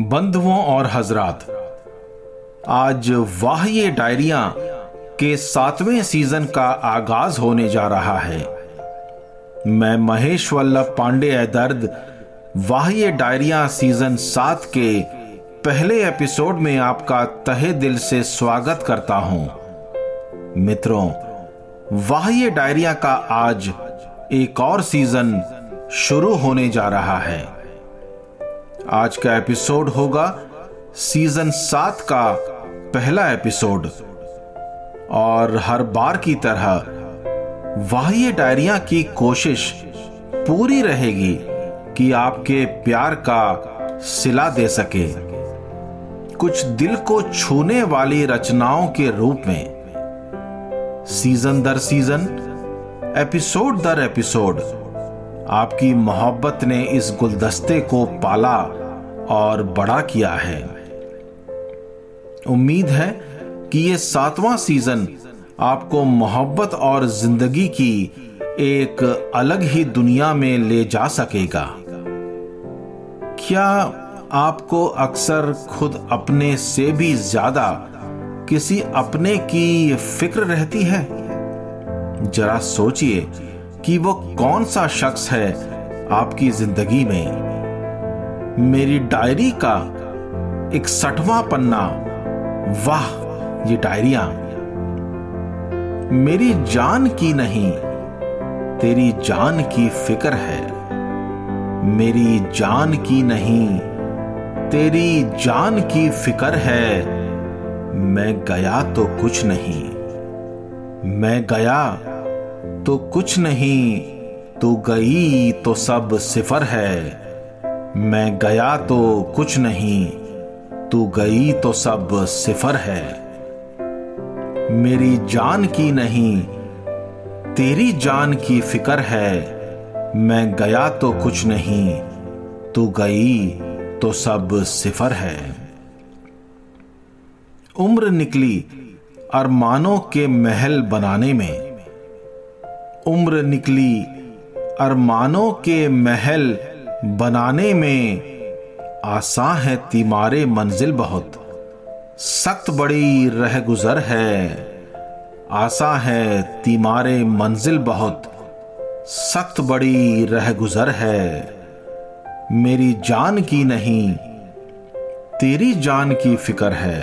बंधुओं और हजरात, आज वाह डायरिया के सातवें सीज़न का आगाज़ होने जा रहा है। मैं महेश वल्लभ पांडे दर्द वाह डायरिया सीज़न सात के पहले एपिसोड में आपका तहे दिल से स्वागत करता हूँ। मित्रों वाह डायरिया का आज एक और सीज़न शुरू होने जा रहा है। आज का एपिसोड होगा सीज़न सात का पहला एपिसोड। और हर बार की तरह वाह्य डायरिया की कोशिश पूरी रहेगी कि आपके प्यार का सिला दे सके। कुछ दिल को छूने वाली रचनाओं के रूप में, सीज़न दर सीज़न, एपिसोड दर एपिसोड आपकी मोहब्बत ने इस गुलदस्ते को पाला और बड़ा किया है। उम्मीद है कि ये सातवां सीज़न आपको मोहब्बत और ज़िंदगी की एक अलग ही दुनिया में ले जा सकेगा। क्या आपको अक्सर खुद अपने से भी ज़्यादा किसी अपने की फ़िक्र रहती है? जरा सोचिए। कि वो कौन सा शख्स है आपकी ज़िंदगी में? मेरी डायरी का एक इकसठवां पन्ना। वाह, ये डायरिया। मेरी जान की नहीं, तेरी जान की फ़िक्र है। मेरी जान की नहीं, तेरी जान की फ़िक्र है। मैं गया तो कुछ नहीं। मैं गया तो कुछ नहीं, तू गई तो सब सिफर है। मैं गया तो कुछ नहीं, तू गई तो सब सिफर है। मेरी जान की नहीं, तेरी जान की फ़िक्र है। मैं गया तो कुछ नहीं, तू गई तो सब सिफर है। उम्र निकली अरमानों के महल बनाने में। उम्र निकली अरमानों के महल बनाने में आसान है तीमारे मंजिल बहुत। सख्त बड़ी रह गुजर है। आसा है तीमारे मंजिल बहुत। सख्त बड़ी रह गुजर है। मेरी जान की नहीं, तेरी जान की फ़िक्र है।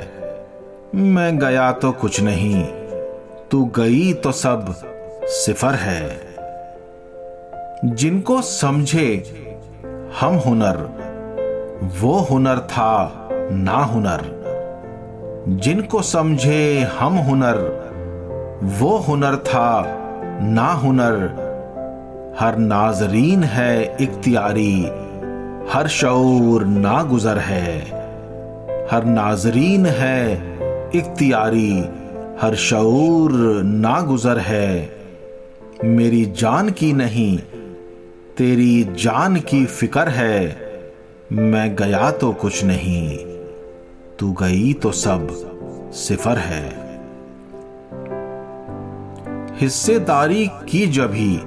मैं गया तो कुछ नहीं, तू गई तो सब सिफर है। जिनको समझे, हम हुनर, वो हुनर था, ना हुनर। जिनको समझे, हम हुनर, वो हुनर था, ना हुनर। हर नाजरीन है इख्तियारी, हर शऊर ना गुजर है। हर नाजरीन है इख्तियारी, हर शऊर ना गुजर है। मेरी जान की नहीं, तेरी जान की फ़िक्र है। मैं गया तो कुछ नहीं, तू गई तो सब सिफर है। हिस्सेदारी की जभी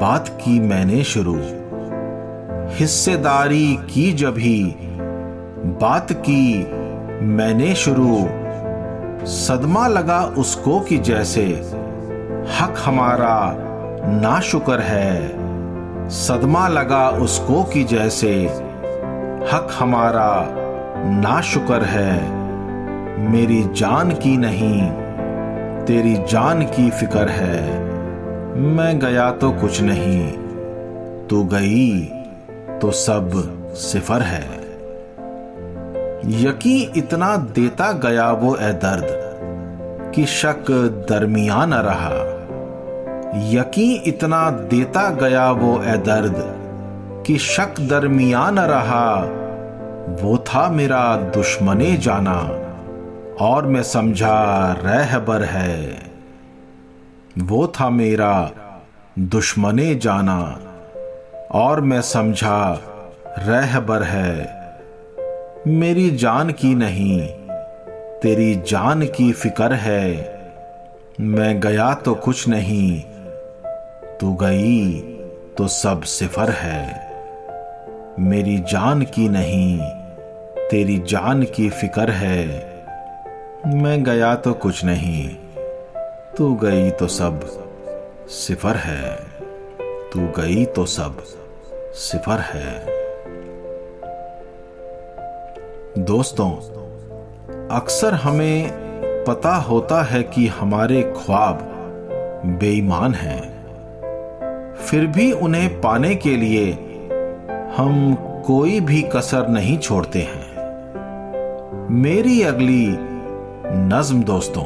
बात की मैंने शुरू। हिस्सेदारी की जभी बात की मैंने शुरू। सदमा लगा उसको कि जैसे हक हमारा ना शुक्र है। सदमा लगा उसको कि जैसे हक हमारा ना शुक्र है। मेरी जान की नहीं, तेरी जान की फ़िक्र है। मैं गया तो कुछ नहीं, तू गई तो सब सिफर है। यकीन इतना देता गया वो ए दर्द कि शक दरमियान रहा। यकीन इतना देता गया वो ए दर्द कि शक दरमियान रहा। वो था मेरा दुश्मने जाना और मैं समझा रहबर है। वो था मेरा दुश्मने जाना और मैं समझा रहबर है। मेरी जान की नहीं तेरी जान की फ़िक्र है। मैं गया तो कुछ नहीं, तू गई तो सब सिफर है। मेरी जान की नहीं, तेरी जान की फ़िक्र है। मैं गया तो कुछ नहीं, तू गई तो सब सिफर है। तू गई तो सब सिफर है। दोस्तों अक्सर हमें पता होता है कि हमारे ख्वाब बेईमान हैं। फिर भी उन्हें पाने के लिए हम कोई भी कसर नहीं छोड़ते हैं। मेरी अगली नज्म दोस्तों